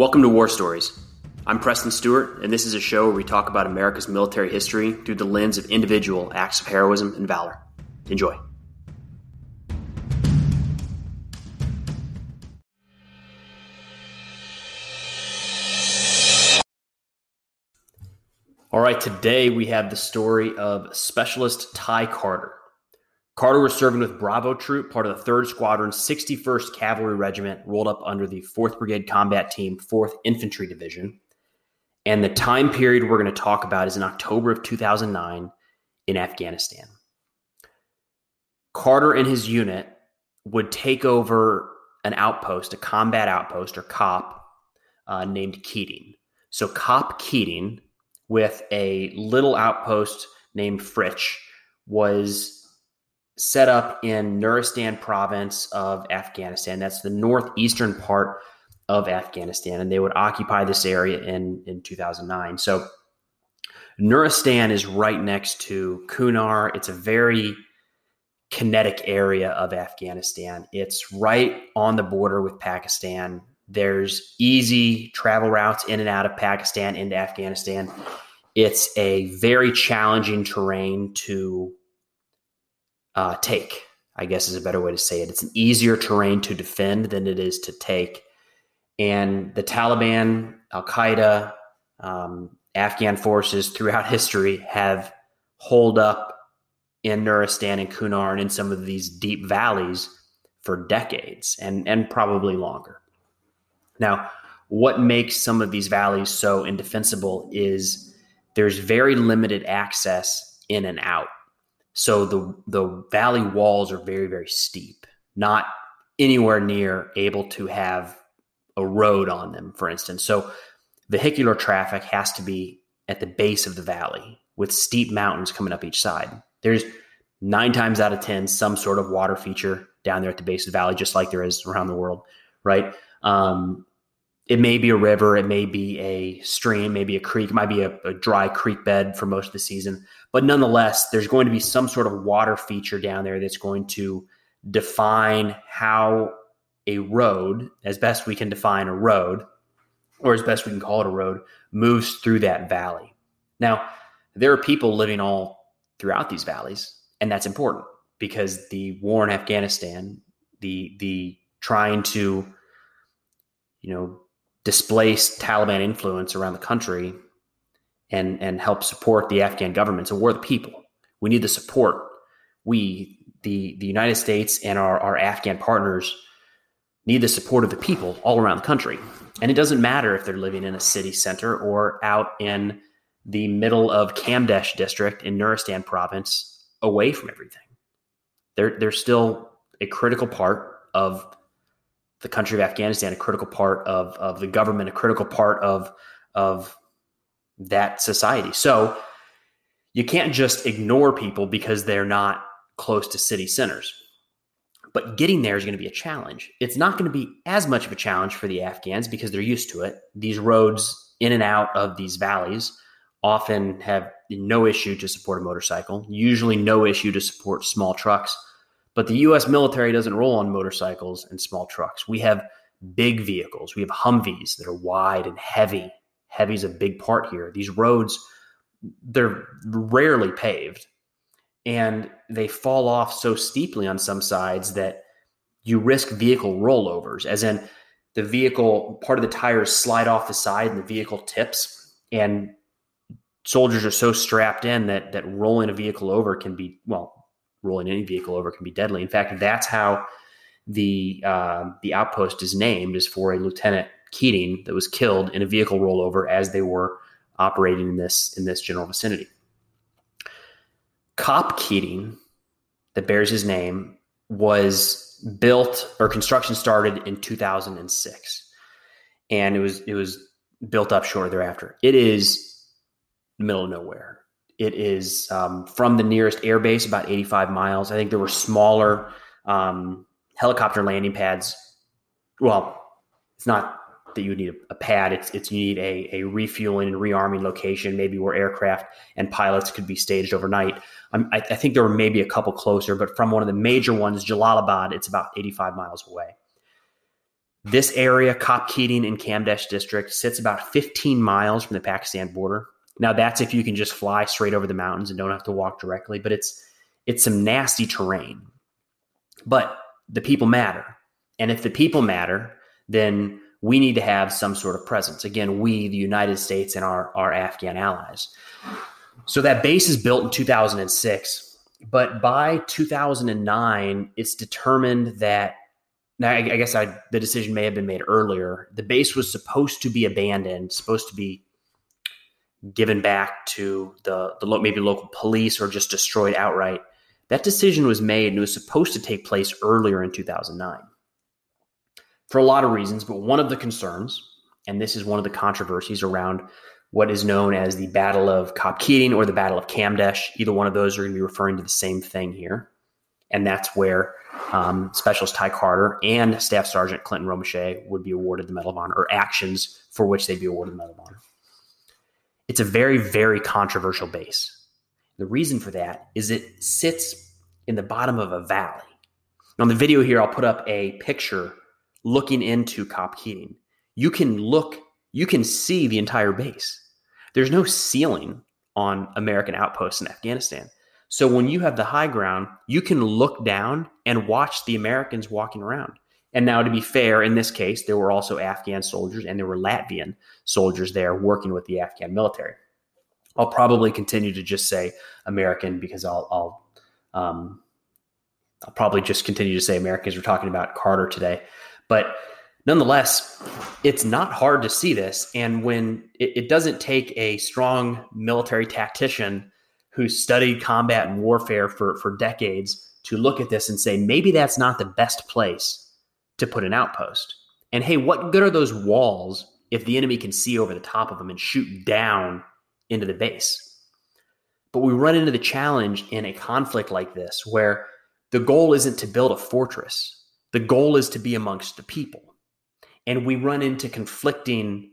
Welcome to War Stories. I'm Preston Stewart, and this is a show where we talk about America's military history through the lens of individual acts of heroism and valor. Enjoy. All right, today we have the story of Specialist Ty Carter. Carter was serving with Bravo Troop, part of the 3rd Squadron, 61st Cavalry Regiment, rolled up under the 4th Brigade Combat Team, 4th Infantry Division. And the time period we're going to talk about is in October of 2009 in Afghanistan. Carter and his unit would take over an outpost, a combat outpost or COP, uh, named Keating. So, COP Keating, with a little outpost named Fritsch, was set up in Nuristan province of Afghanistan. That's the northeastern part of Afghanistan, and they would occupy this area in, in 2009. So Nuristan is right next to Kunar. It's a very kinetic area of Afghanistan. It's right on the border with Pakistan. There's easy travel routes in and out of Pakistan into Afghanistan. It's a very challenging terrain to uh, take, I guess is a better way to say it. It's an easier terrain to defend than it is to take. And the Taliban, Al Qaeda, um, Afghan forces throughout history have holed up in Nuristan and Kunar and in some of these deep valleys for decades and, and probably longer. Now, what makes some of these valleys so indefensible is there's very limited access in and out. So the the valley walls are very very steep, not anywhere near able to have a road on them, for instance. So vehicular traffic has to be at the base of the valley with steep mountains coming up each side. There's nine times out of ten some sort of water feature down there at the base of the valley, just like there is around the world, right? Um, it may be a river, it may be a stream, maybe a creek, it might be a, a, dry creek bed for most of the season. But nonetheless, there's going to be some sort of water feature down there that's going to define how a road, as best we can define a road, or as best we can call it a road, moves through that valley. Now, there are people living all throughout these valleys, and that's important because the war in Afghanistan, the the trying to, you know, displace Taliban influence around the country and and help support the Afghan government. So we're the people. We need the support. We, the the United States and our, our Afghan partners need the support of the people all around the country. And it doesn't matter if they're living in a city center or out in the middle of Kamdesh district in Nuristan province, away from everything. They're they're still a critical part of the country of Afghanistan, a critical part of, of the government, a critical part of, of that society. So you can't just ignore people because they're not close to city centers. But getting there is going to be a challenge. It's not going to be as much of a challenge for the Afghans because they're used to it. These roads in and out of these valleys often have no issue to support a motorcycle, usually no issue to support small trucks but the US military doesn't roll on motorcycles and small trucks. We have big vehicles. We have Humvees that are wide and heavy. Heavy is a big part here. These roads, they're rarely paved and they fall off so steeply on some sides that you risk vehicle rollovers, as in the vehicle, part of the tires slide off the side and the vehicle tips. And soldiers are so strapped in that that rolling a vehicle over can be well rolling any vehicle over can be deadly. In fact, that's how the uh, the outpost is named is for a Lieutenant Keating that was killed in a vehicle rollover as they were operating in this in this general vicinity. COP Keating, that bears his name, was built or construction started in 2006, and it was it was built up shortly thereafter. It is middle of nowhere. It is um, from the nearest air base, about 85 miles. I think there were smaller um, helicopter landing pads. Well, it's not that you need a, pad. It's it's you need a, a refueling and rearming location, maybe where aircraft and pilots could be staged overnight. I, I, think there were maybe a couple closer, but from one of the major ones, Jalalabad, it's about 85 miles away. This area, COP Keating in Kamdesh district, sits about 15 miles from the Pakistan border. Now that's if you can just fly straight over the mountains and don't have to walk directly, but it's it's some nasty terrain. But the people matter. And if the people matter, then we need to have some sort of presence. Again, we, the United States, and our, our Afghan allies. So that base is built in 2006. But by 2009, it's determined that now I, guess I, the decision may have been made earlier. The base was supposed to be abandoned, supposed to be given back to the, the maybe local police or just destroyed outright. That decision was made and it was supposed to take place earlier in 2009 for a lot of reasons. But one of the concerns, and this is one of the controversies around what is known as the Battle of COP Keating or the Battle of Kamdesh. Either one of those are going to be referring to the same thing here. And that's where um, Specialist Ty Carter and Staff Sergeant Clinton Romesha would be awarded the Medal of Honor, or actions for which they'd be awarded the Medal of Honor. It's a very, very controversial base. The reason for that is it sits in the bottom of a valley. On the video here, I'll put up a picture looking into COP Keating. You can look, you can see the entire base. There's no ceiling on American outposts in Afghanistan. So when you have the high ground, you can look down and watch the Americans walking around. And now, to be fair, in this case, there were also Afghan soldiers and there were Latvian soldiers there working with the Afghan military. I'll probably continue to just say American because I'll, I'll, um, I'll probably just continue to say Americans. We're talking about Carter today, but nonetheless, it's not hard to see this. And when it, it doesn't take a strong military tactician who studied combat and warfare for, for decades to look at this and say, maybe that's not the best place to put an outpost. And hey, what good are those walls if the enemy can see over the top of them and shoot down into the base? But we run into the challenge in a conflict like this where the goal isn't to build a fortress, the goal is to be amongst the people. And we run into conflicting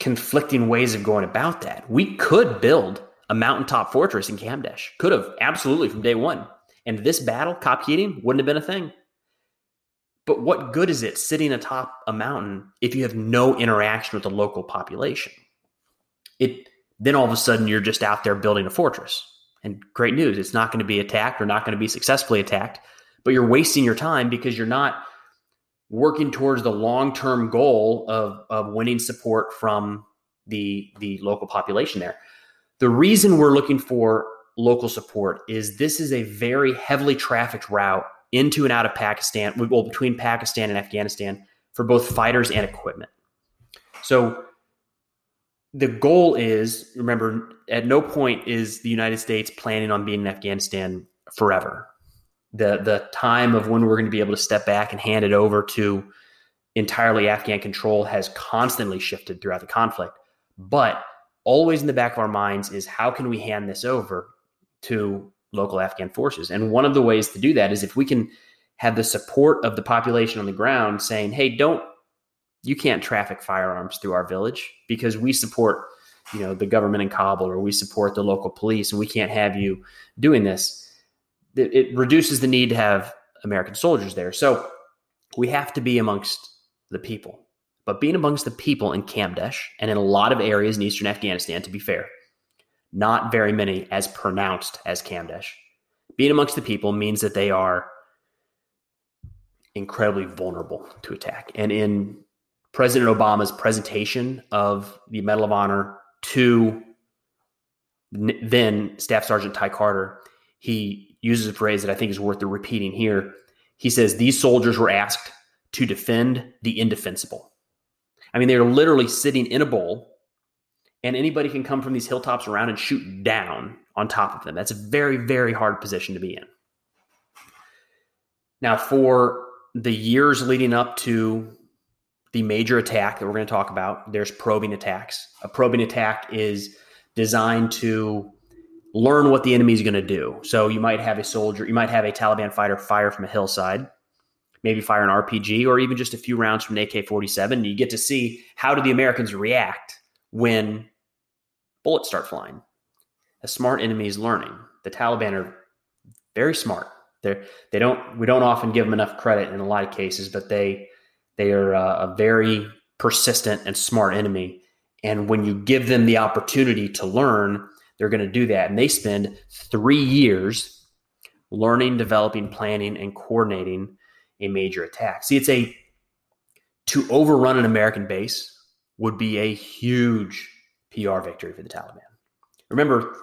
conflicting ways of going about that. We could build a mountaintop fortress in Kamdesh. Could have, absolutely, from day one. And this battle, COP Keating, wouldn't have been a thing. But what good is it sitting atop a mountain if you have no interaction with the local population? It then all of a sudden you're just out there building a fortress. And great news, it's not going to be attacked or not going to be successfully attacked, but you're wasting your time because you're not working towards the long-term goal of, of winning support from the the local population there. The reason we're looking for local support is this is a very heavily trafficked route into and out of Pakistan, well, between Pakistan and Afghanistan for both fighters and equipment. So the goal is remember, at no point is the United States planning on being in Afghanistan forever the the time of when we're going to be able to step back and hand it over to entirely Afghan control has constantly shifted throughout the conflict. But always in the back of our minds is how can we hand this over to local Afghan forces? And one of the ways to do that is if we can have the support of the population on the ground saying, "Hey, don't you can't traffic firearms through our village because we support, you know, the government in Kabul or we support the local police and we can't have you doing this." it reduces the need to have American soldiers there. So we have to be amongst the people. But being amongst the people in Kamdesh and in a lot of areas in eastern Afghanistan, to be fair, not very many as pronounced as Kamdesh. Being amongst the people means that they are incredibly vulnerable to attack. And in President Obama's presentation of the Medal of Honor to then Staff Sergeant Ty Carter, he uses a phrase that I think is worth the repeating here. He says, These soldiers were asked to defend the indefensible. I mean, they're literally sitting in a bowl, and anybody can come from these hilltops around and shoot down on top of them. That's a very, very hard position to be in. Now, for the years leading up to the major attack that we're going to talk about, there's probing attacks. A probing attack is designed to learn what the enemy is going to do. So you might have a soldier, you might have a Taliban fighter fire from a hillside, maybe fire an RPG or even just a few rounds from an AK 47. You get to see how do the Americans react when bullets start flying. A smart enemy is learning. The Taliban are very smart. They're, they don't we don't often give them enough credit in a lot of cases, but they they are a, a very persistent and smart enemy. And when you give them the opportunity to learn, they're going to do that. And they spend three years learning, developing, planning, and coordinating a major attack. See, it's a to overrun an American base would be a huge PR victory for the Taliban. Remember,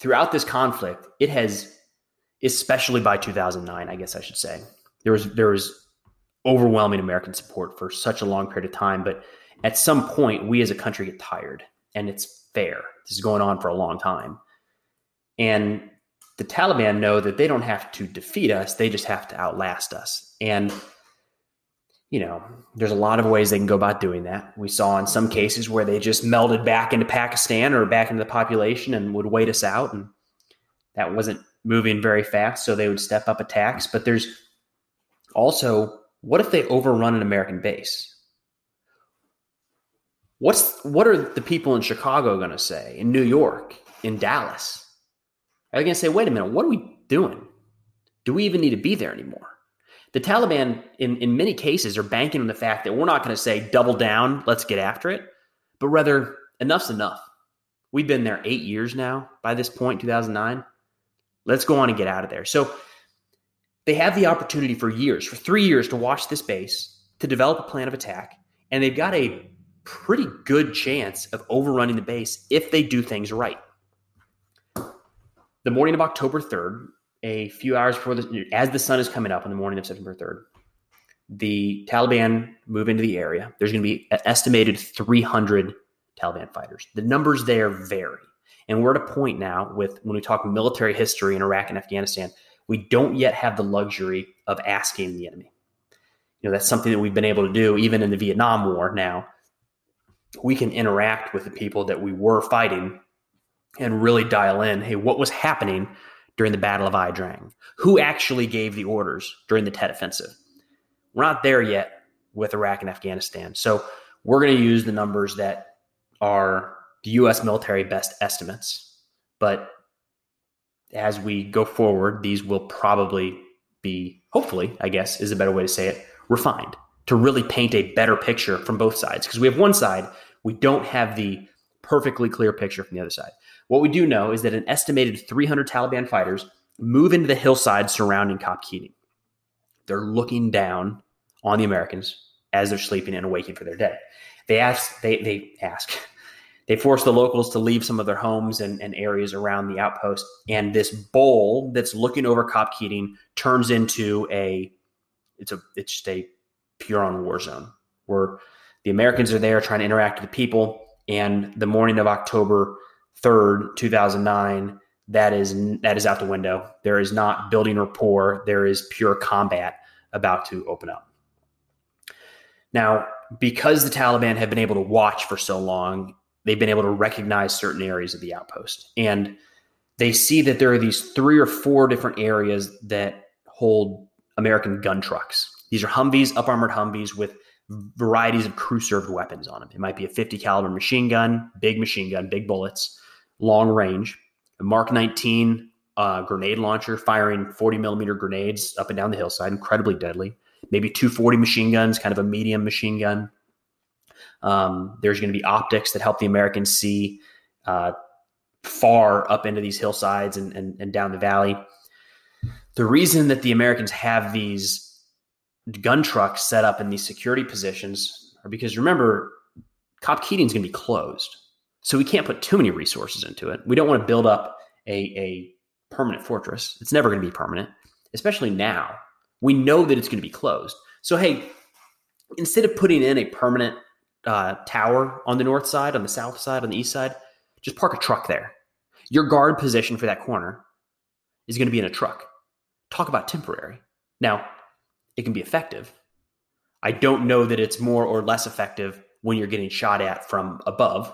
throughout this conflict, it has, especially by 2009, I guess I should say, there was there was overwhelming American support for such a long period of time. But at some point, we as a country get tired, and it's fair. This is going on for a long time, and the Taliban know that they don't have to defeat us; they just have to outlast us. And you know, there's a lot of ways they can go about doing that. We saw in some cases where they just melded back into Pakistan or back into the population and would wait us out. And that wasn't moving very fast. So they would step up attacks. But there's also what if they overrun an American base? What's what are the people in Chicago going to say, in New York, in Dallas? Are they going to say, wait a minute, what are we doing? Do we even need to be there anymore? The Taliban, in, in many cases, are banking on the fact that we're not going to say double down, let's get after it, but rather enough's enough. We've been there eight years now by this point, 2009. Let's go on and get out of there. So they have the opportunity for years, for three years, to watch this base, to develop a plan of attack, and they've got a pretty good chance of overrunning the base if they do things right. The morning of October 3rd, a few hours before the as the sun is coming up on the morning of September 3rd, the Taliban move into the area. There's going to be an estimated 300 Taliban fighters. The numbers there vary. And we're at a point now with when we talk military history in Iraq and Afghanistan, we don't yet have the luxury of asking the enemy. You know, that's something that we've been able to do even in the Vietnam War now. We can interact with the people that we were fighting and really dial in, hey, what was happening during the Battle of Ia Drang? Who actually gave the orders during the Tet Offensive? We're not there yet with Iraq and Afghanistan. So we're going to use the numbers that are the U.S. military best estimates. But as we go forward, these will probably be, hopefully, I guess is a better way to say it, refined to really paint a better picture from both sides. Because we have one side, we don't have the perfectly clear picture from the other side. What we do know is that an estimated 300 Taliban fighters move into the hillside surrounding COP Keating. They're looking down on the Americans as they're sleeping and waking for their day. They ask, they, they ask, they force the locals to leave some of their homes and, and areas around the outpost. And this bowl that's looking over COP Keating turns into a, it's a, it's just a pure on war zone where the Americans are there trying to interact with the people. And the morning of October 3rd, 2009, that is that is out the window. There is not building rapport. There is pure combat about to open up. Now, because the Taliban have been able to watch for so long, they've been able to recognize certain areas of the outpost. And they see that there are these three or four different areas that hold American gun trucks. These are Humvees, up armored Humvees with varieties of crew served weapons on them. It might be a 50 caliber machine gun, big machine gun, big bullets long range. A Mark 19 uh, grenade launcher firing 40 millimeter grenades up and down the hillside, incredibly deadly. Maybe 240 machine guns, kind of a medium machine gun. Um, there's going to be optics that help the Americans see uh, far up into these hillsides and, and, and down the valley. The reason that the Americans have these gun trucks set up in these security positions are because remember, COP Keating's going to be closed. So we can't put too many resources into it. We don't want to build up a, a permanent fortress. It's never going to be permanent, especially now. We know that it's going to be closed. So, hey, instead of putting in a permanent uh, tower on the north side, on the south side, on the east side, just park a truck there. Your guard position for that corner is going to be in a truck. Talk about temporary. Now, it can be effective. I don't know that it's more or less effective when you're getting shot at from above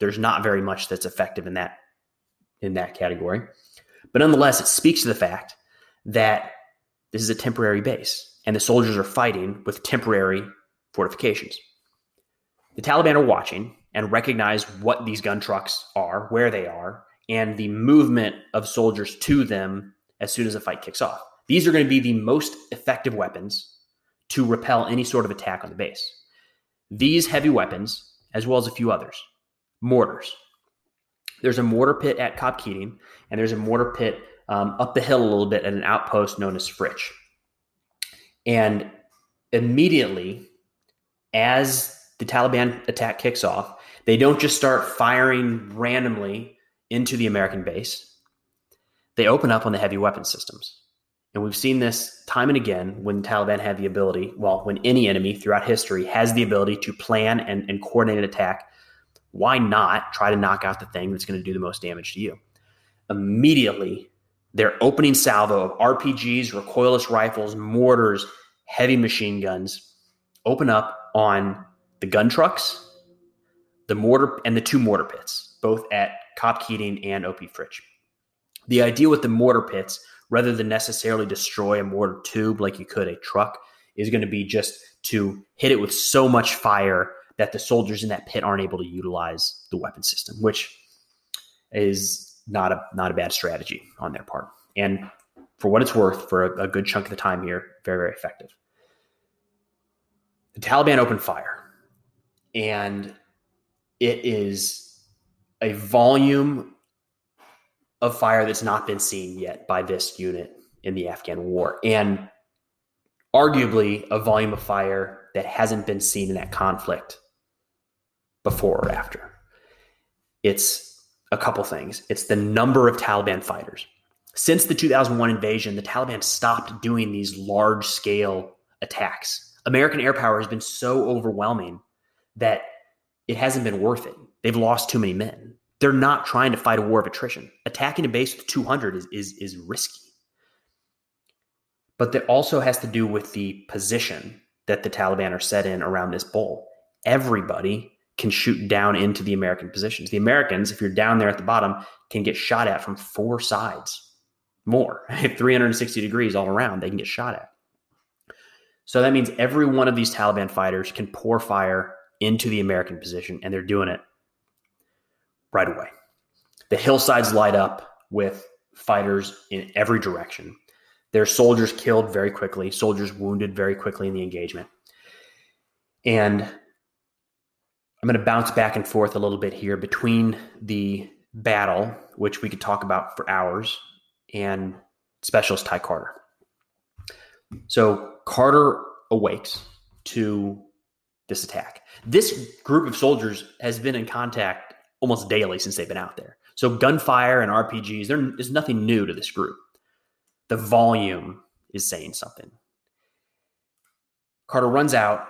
there's not very much that's effective in that in that category. But nonetheless, it speaks to the fact that this is a temporary base and the soldiers are fighting with temporary fortifications. The Taliban are watching and recognize what these gun trucks are, where they are, and the movement of soldiers to them as soon as the fight kicks off. These are going to be the most effective weapons to repel any sort of attack on the base. These heavy weapons, as well as a few others, mortars. There's a mortar pit at COP Keating, and there's a mortar pit um, up the hill a little bit at an outpost known as Fritsch. And immediately, as the Taliban attack kicks off, they don't just start firing randomly into the American base. They open up on the heavy weapon systems. And we've seen this time and again when the Taliban have the ability, well, when any enemy throughout history has the ability to plan and, and coordinate an attack, why not try to knock out the thing that's going to do the most damage to you? Immediately, their opening salvo of RPGs, recoilless rifles, mortars, heavy machine guns open up on the gun trucks, the mortar, and the two mortar pits, both at COP Keating and OP Fritsch. The idea with the mortar pits rather than necessarily destroy a mortar tube like you could a truck, is going to be just to hit it with so much fire that the soldiers in that pit aren't able to utilize the weapon system, which is not a not a bad strategy on their part. And for what it's worth, for a, a good chunk of the time here, very very effective. The Taliban opened fire, and it is a volume of fire that's not been seen yet by this unit in the Afghan war. And arguably a volume of fire that hasn't been seen in that conflict before or after. It's a couple things. It's the number of Taliban fighters. Since the 2001 invasion, the Taliban stopped doing these large scale attacks. American air power has been so overwhelming that it hasn't been worth it. They've lost too many men. They're not trying to fight a war of attrition. Attacking a base with 200 is, is, is risky. But that also has to do with the position that the Taliban are set in around this bowl. Everybody can shoot down into the American positions. The Americans, if you're down there at the bottom, can get shot at from four sides more. 360 degrees all around, they can get shot at. So that means every one of these Taliban fighters can pour fire into the American position, and they're doing it right away. The hillsides light up with fighters in every direction. There are soldiers killed very quickly, soldiers wounded very quickly in the engagement. And I'm going to bounce back and forth a little bit here between the battle, which we could talk about for hours, and Specialist Ty Carter. So Carter awakes to this attack. This group of soldiers has been in contact almost daily since they've been out there. So gunfire and RPGs, there's nothing new to this group. The volume is saying something. Carter runs out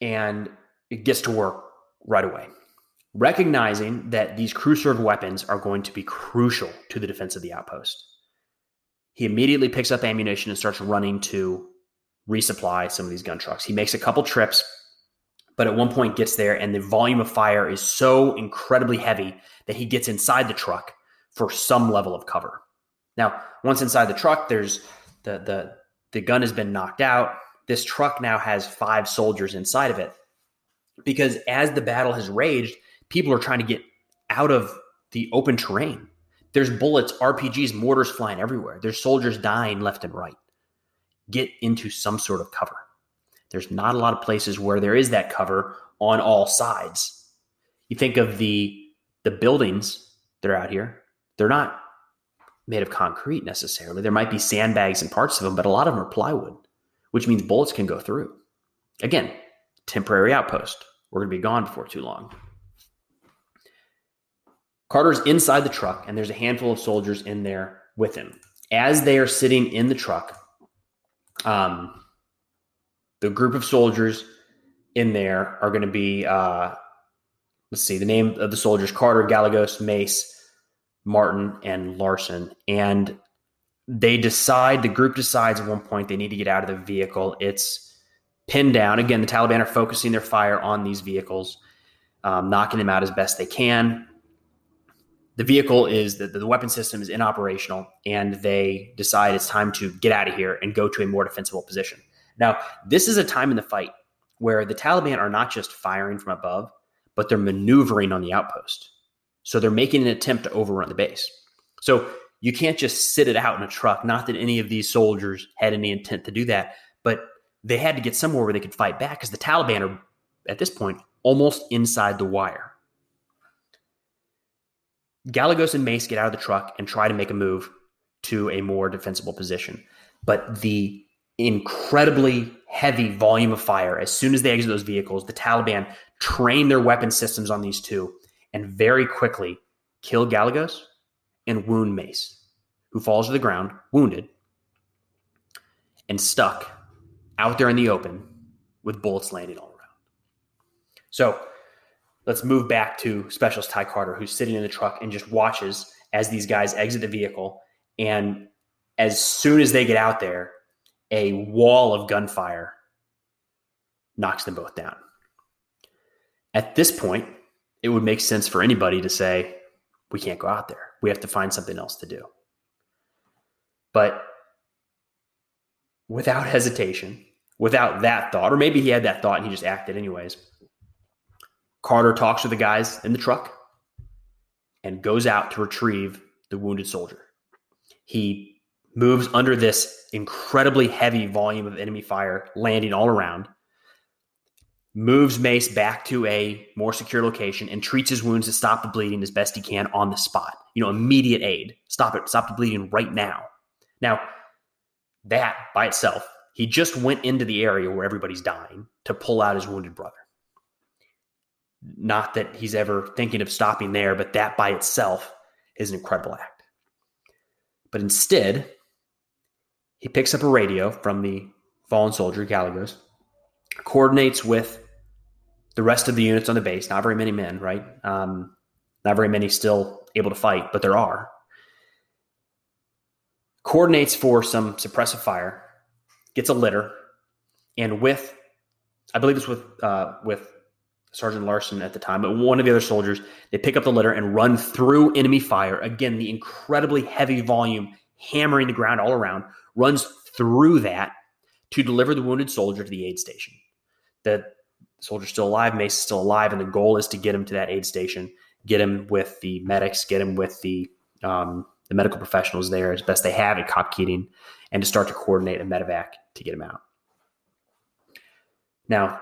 and it gets to work right away, recognizing that these crew served weapons are going to be crucial to the defense of the outpost. He immediately picks up ammunition and starts running to resupply some of these gun trucks. He makes a couple trips but at one point gets there and the volume of fire is so incredibly heavy that he gets inside the truck for some level of cover. Now, once inside the truck, there's the the the gun has been knocked out. This truck now has five soldiers inside of it because as the battle has raged, people are trying to get out of the open terrain. There's bullets, RPGs, mortars flying everywhere. There's soldiers dying left and right. Get into some sort of cover. There's not a lot of places where there is that cover on all sides. You think of the the buildings that are out here, they're not made of concrete necessarily. There might be sandbags and parts of them, but a lot of them are plywood, which means bullets can go through. Again, temporary outpost. We're going to be gone before too long. Carter's inside the truck, and there's a handful of soldiers in there with him. As they are sitting in the truck, um, the group of soldiers in there are going to be uh, let's see the name of the soldiers carter gallegos mace martin and larson and they decide the group decides at one point they need to get out of the vehicle it's pinned down again the taliban are focusing their fire on these vehicles um, knocking them out as best they can the vehicle is the, the weapon system is inoperational and they decide it's time to get out of here and go to a more defensible position now, this is a time in the fight where the Taliban are not just firing from above, but they're maneuvering on the outpost. So they're making an attempt to overrun the base. So you can't just sit it out in a truck. Not that any of these soldiers had any intent to do that, but they had to get somewhere where they could fight back because the Taliban are, at this point, almost inside the wire. Gallegos and Mace get out of the truck and try to make a move to a more defensible position. But the incredibly heavy volume of fire, as soon as they exit those vehicles, the Taliban train their weapon systems on these two and very quickly kill Gallegos and wound Mace, who falls to the ground, wounded, and stuck out there in the open with bullets landing all around. So let's move back to Specialist Ty Carter, who's sitting in the truck and just watches as these guys exit the vehicle. And as soon as they get out there, a wall of gunfire knocks them both down. At this point, it would make sense for anybody to say, we can't go out there. We have to find something else to do. But without hesitation, without that thought, or maybe he had that thought and he just acted anyways, Carter talks to the guys in the truck and goes out to retrieve the wounded soldier. He moves under this incredibly heavy volume of enemy fire landing all around moves Mace back to a more secure location and treats his wounds to stop the bleeding as best he can on the spot. You know, immediate aid. Stop it. Stop the bleeding right now. Now, that by itself, he just went into the area where everybody's dying to pull out his wounded brother. Not that he's ever thinking of stopping there, but that by itself is an incredible act. But instead, he picks up a radio from the fallen soldier, Gallegos, coordinates with the rest of the units on the base. Not very many men, right? Um, not very many still able to fight, but there are. Coordinates for some suppressive fire, gets a litter, and with, I believe it's with uh, with Sergeant Larson at the time, but one of the other soldiers, they pick up the litter and run through enemy fire. Again, the incredibly heavy volume hammering the ground all around runs through that to deliver the wounded soldier to the aid station. The soldier's still alive, Mace is still alive, and the goal is to get him to that aid station, get him with the medics, get him with the um, the medical professionals there as best they have at COP Keating, and to start to coordinate a medevac to get him out. Now,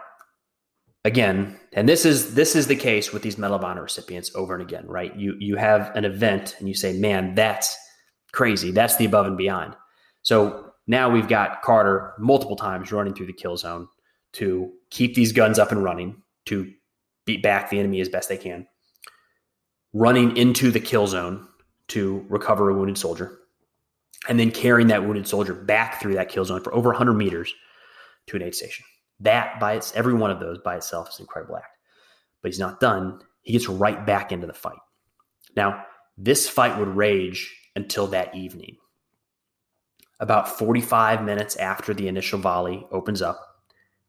again, and this is this is the case with these Medal of Honor recipients over and again, right? You you have an event and you say, "Man, that's crazy. That's the above and beyond." So now we've got Carter multiple times running through the kill zone to keep these guns up and running, to beat back the enemy as best they can, running into the kill zone to recover a wounded soldier, and then carrying that wounded soldier back through that kill zone for over 100 meters to an aid station. That by its every one of those by itself is an incredible act. But he's not done. He gets right back into the fight. Now, this fight would rage until that evening. About 45 minutes after the initial volley opens up,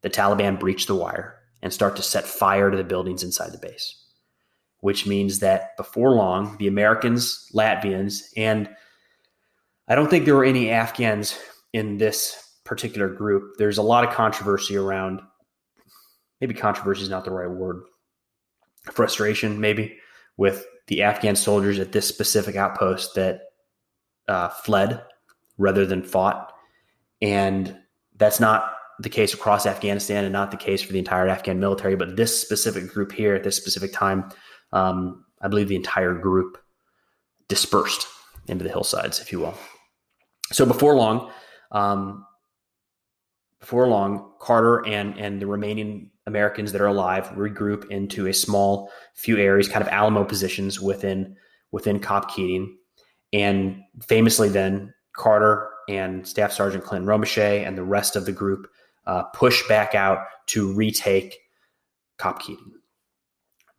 the Taliban breach the wire and start to set fire to the buildings inside the base, which means that before long, the Americans, Latvians, and I don't think there were any Afghans in this particular group. There's a lot of controversy around, maybe controversy is not the right word, frustration, maybe, with the Afghan soldiers at this specific outpost that uh, fled rather than fought. And that's not the case across Afghanistan and not the case for the entire Afghan military, but this specific group here at this specific time, um, I believe the entire group dispersed into the hillsides, if you will. So before long, um, before long, Carter and and the remaining Americans that are alive regroup into a small few areas, kind of Alamo positions within within COP Keating, and famously then Carter and Staff Sergeant Clint Romesha and the rest of the group uh, push back out to retake COP Keating.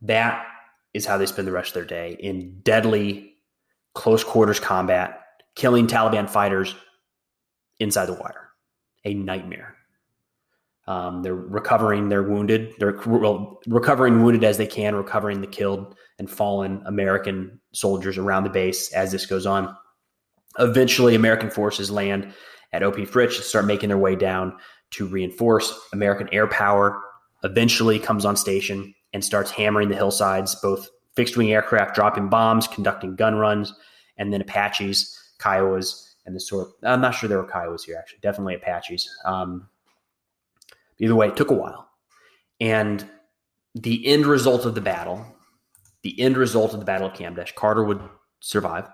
That is how they spend the rest of their day in deadly close quarters combat, killing Taliban fighters inside the wire. A nightmare. Um, they're recovering their wounded. They're well, recovering wounded as they can, recovering the killed and fallen American soldiers around the base as this goes on. Eventually, American forces land at OP Fritsch and start making their way down to reinforce. American Air Power eventually comes on station and starts hammering the hillsides, both fixed wing aircraft dropping bombs, conducting gun runs, and then Apaches, Kiowas, and the sort. I'm not sure there were Kiowas here actually. Definitely Apaches. Um, either way, it took a while, and the end result of the battle, the end result of the Battle of Kamdesh, Carter would survive.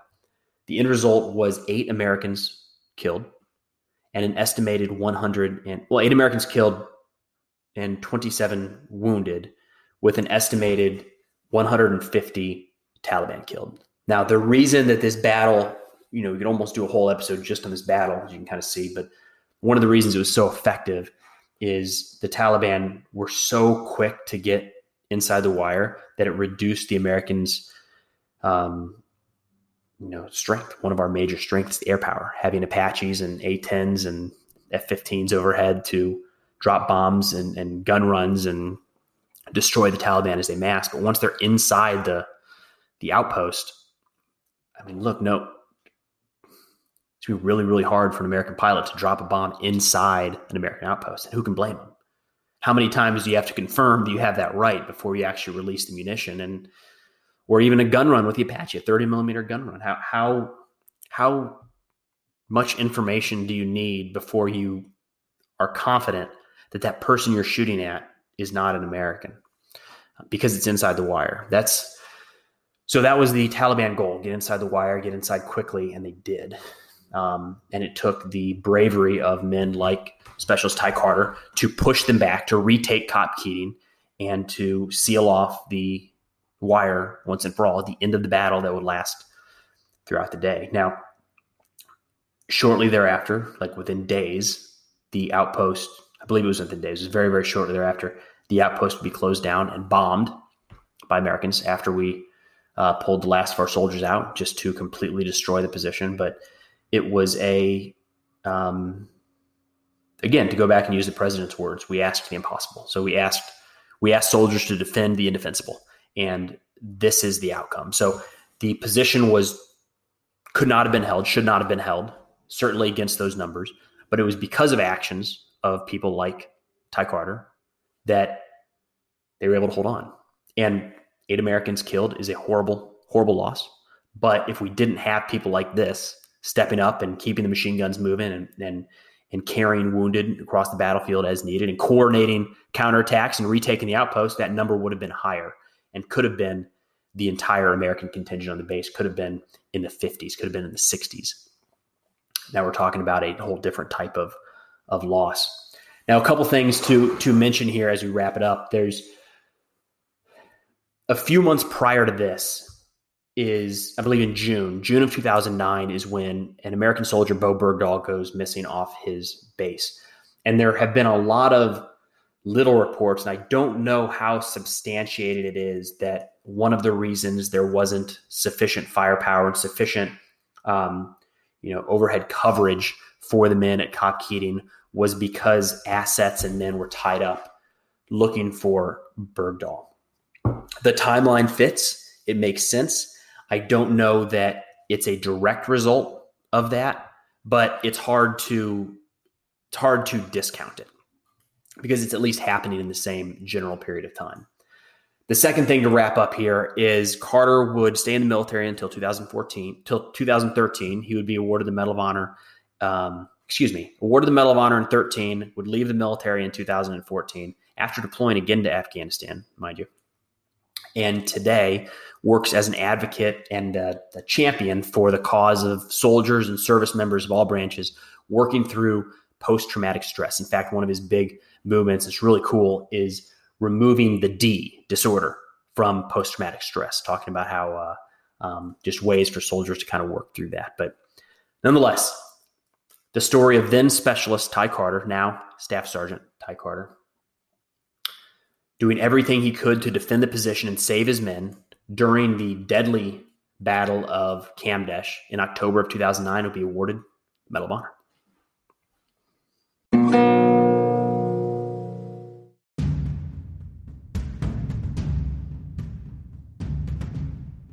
The end result was eight Americans killed and an estimated 100 and well, eight Americans killed and 27 wounded, with an estimated 150 Taliban killed. Now, the reason that this battle, you know, you could almost do a whole episode just on this battle, as you can kind of see, but one of the reasons it was so effective is the Taliban were so quick to get inside the wire that it reduced the Americans' um, you know strength. One of our major strengths, air power, having Apaches and A-10s and F-15s overhead to drop bombs and, and gun runs and destroy the Taliban as they mass. But once they're inside the the outpost, I mean, look, no, it's gonna be really, really hard for an American pilot to drop a bomb inside an American outpost. And who can blame them? How many times do you have to confirm that you have that right before you actually release the munition? And or even a gun run with the Apache, a 30 millimeter gun run. How how how much information do you need before you are confident that that person you're shooting at is not an American because it's inside the wire. That's so that was the Taliban goal: get inside the wire, get inside quickly, and they did. Um, and it took the bravery of men like Specialist Ty Carter to push them back, to retake COP Keating, and to seal off the wire once and for all at the end of the battle that would last throughout the day. Now, shortly thereafter, like within days, the outpost I believe it was within days. It was very, very shortly thereafter. The outpost would be closed down and bombed by Americans after we uh, pulled the last of our soldiers out just to completely destroy the position. But it was a, um, again, to go back and use the president's words, we asked the impossible. So we asked, we asked soldiers to defend the indefensible, and this is the outcome. So the position was could not have been held, should not have been held, certainly against those numbers, but it was because of actions of people like Ty Carter that they were able to hold on. And eight Americans killed is a horrible, horrible loss. But if we didn't have people like this stepping up and keeping the machine guns moving and and, and carrying wounded across the battlefield as needed and coordinating counterattacks and retaking the outpost, that number would have been higher and could have been the entire American contingent on the base, could have been in the 50s, could have been in the 60s. Now we're talking about a whole different type of of loss. Now, a couple things to to mention here as we wrap it up. There's a few months prior to this is I believe in June, June of 2009 is when an American soldier, Bowe Bergdahl, goes missing off his base. And there have been a lot of little reports, and I don't know how substantiated it is that one of the reasons there wasn't sufficient firepower and sufficient, um, you know, overhead coverage for the men at COP Keating was because assets and men were tied up looking for Bergdahl. The timeline fits, it makes sense. I don't know that it's a direct result of that, but it's hard to it's hard to discount it because it's at least happening in the same general period of time. The second thing to wrap up here is Carter would stay in the military until 2014, till 2013. He would be awarded the Medal of Honor um, excuse me, awarded the Medal of Honor in 13, would leave the military in 2014 after deploying again to Afghanistan, mind you. And today works as an advocate and a, a champion for the cause of soldiers and service members of all branches working through post traumatic stress. In fact, one of his big movements, it's really cool, is removing the D disorder from post traumatic stress, talking about how uh, um, just ways for soldiers to kind of work through that. But nonetheless, the story of then specialist Ty Carter, now Staff Sergeant Ty Carter, doing everything he could to defend the position and save his men during the deadly Battle of Kamdesh in October of 2009 will be awarded Medal of Honor.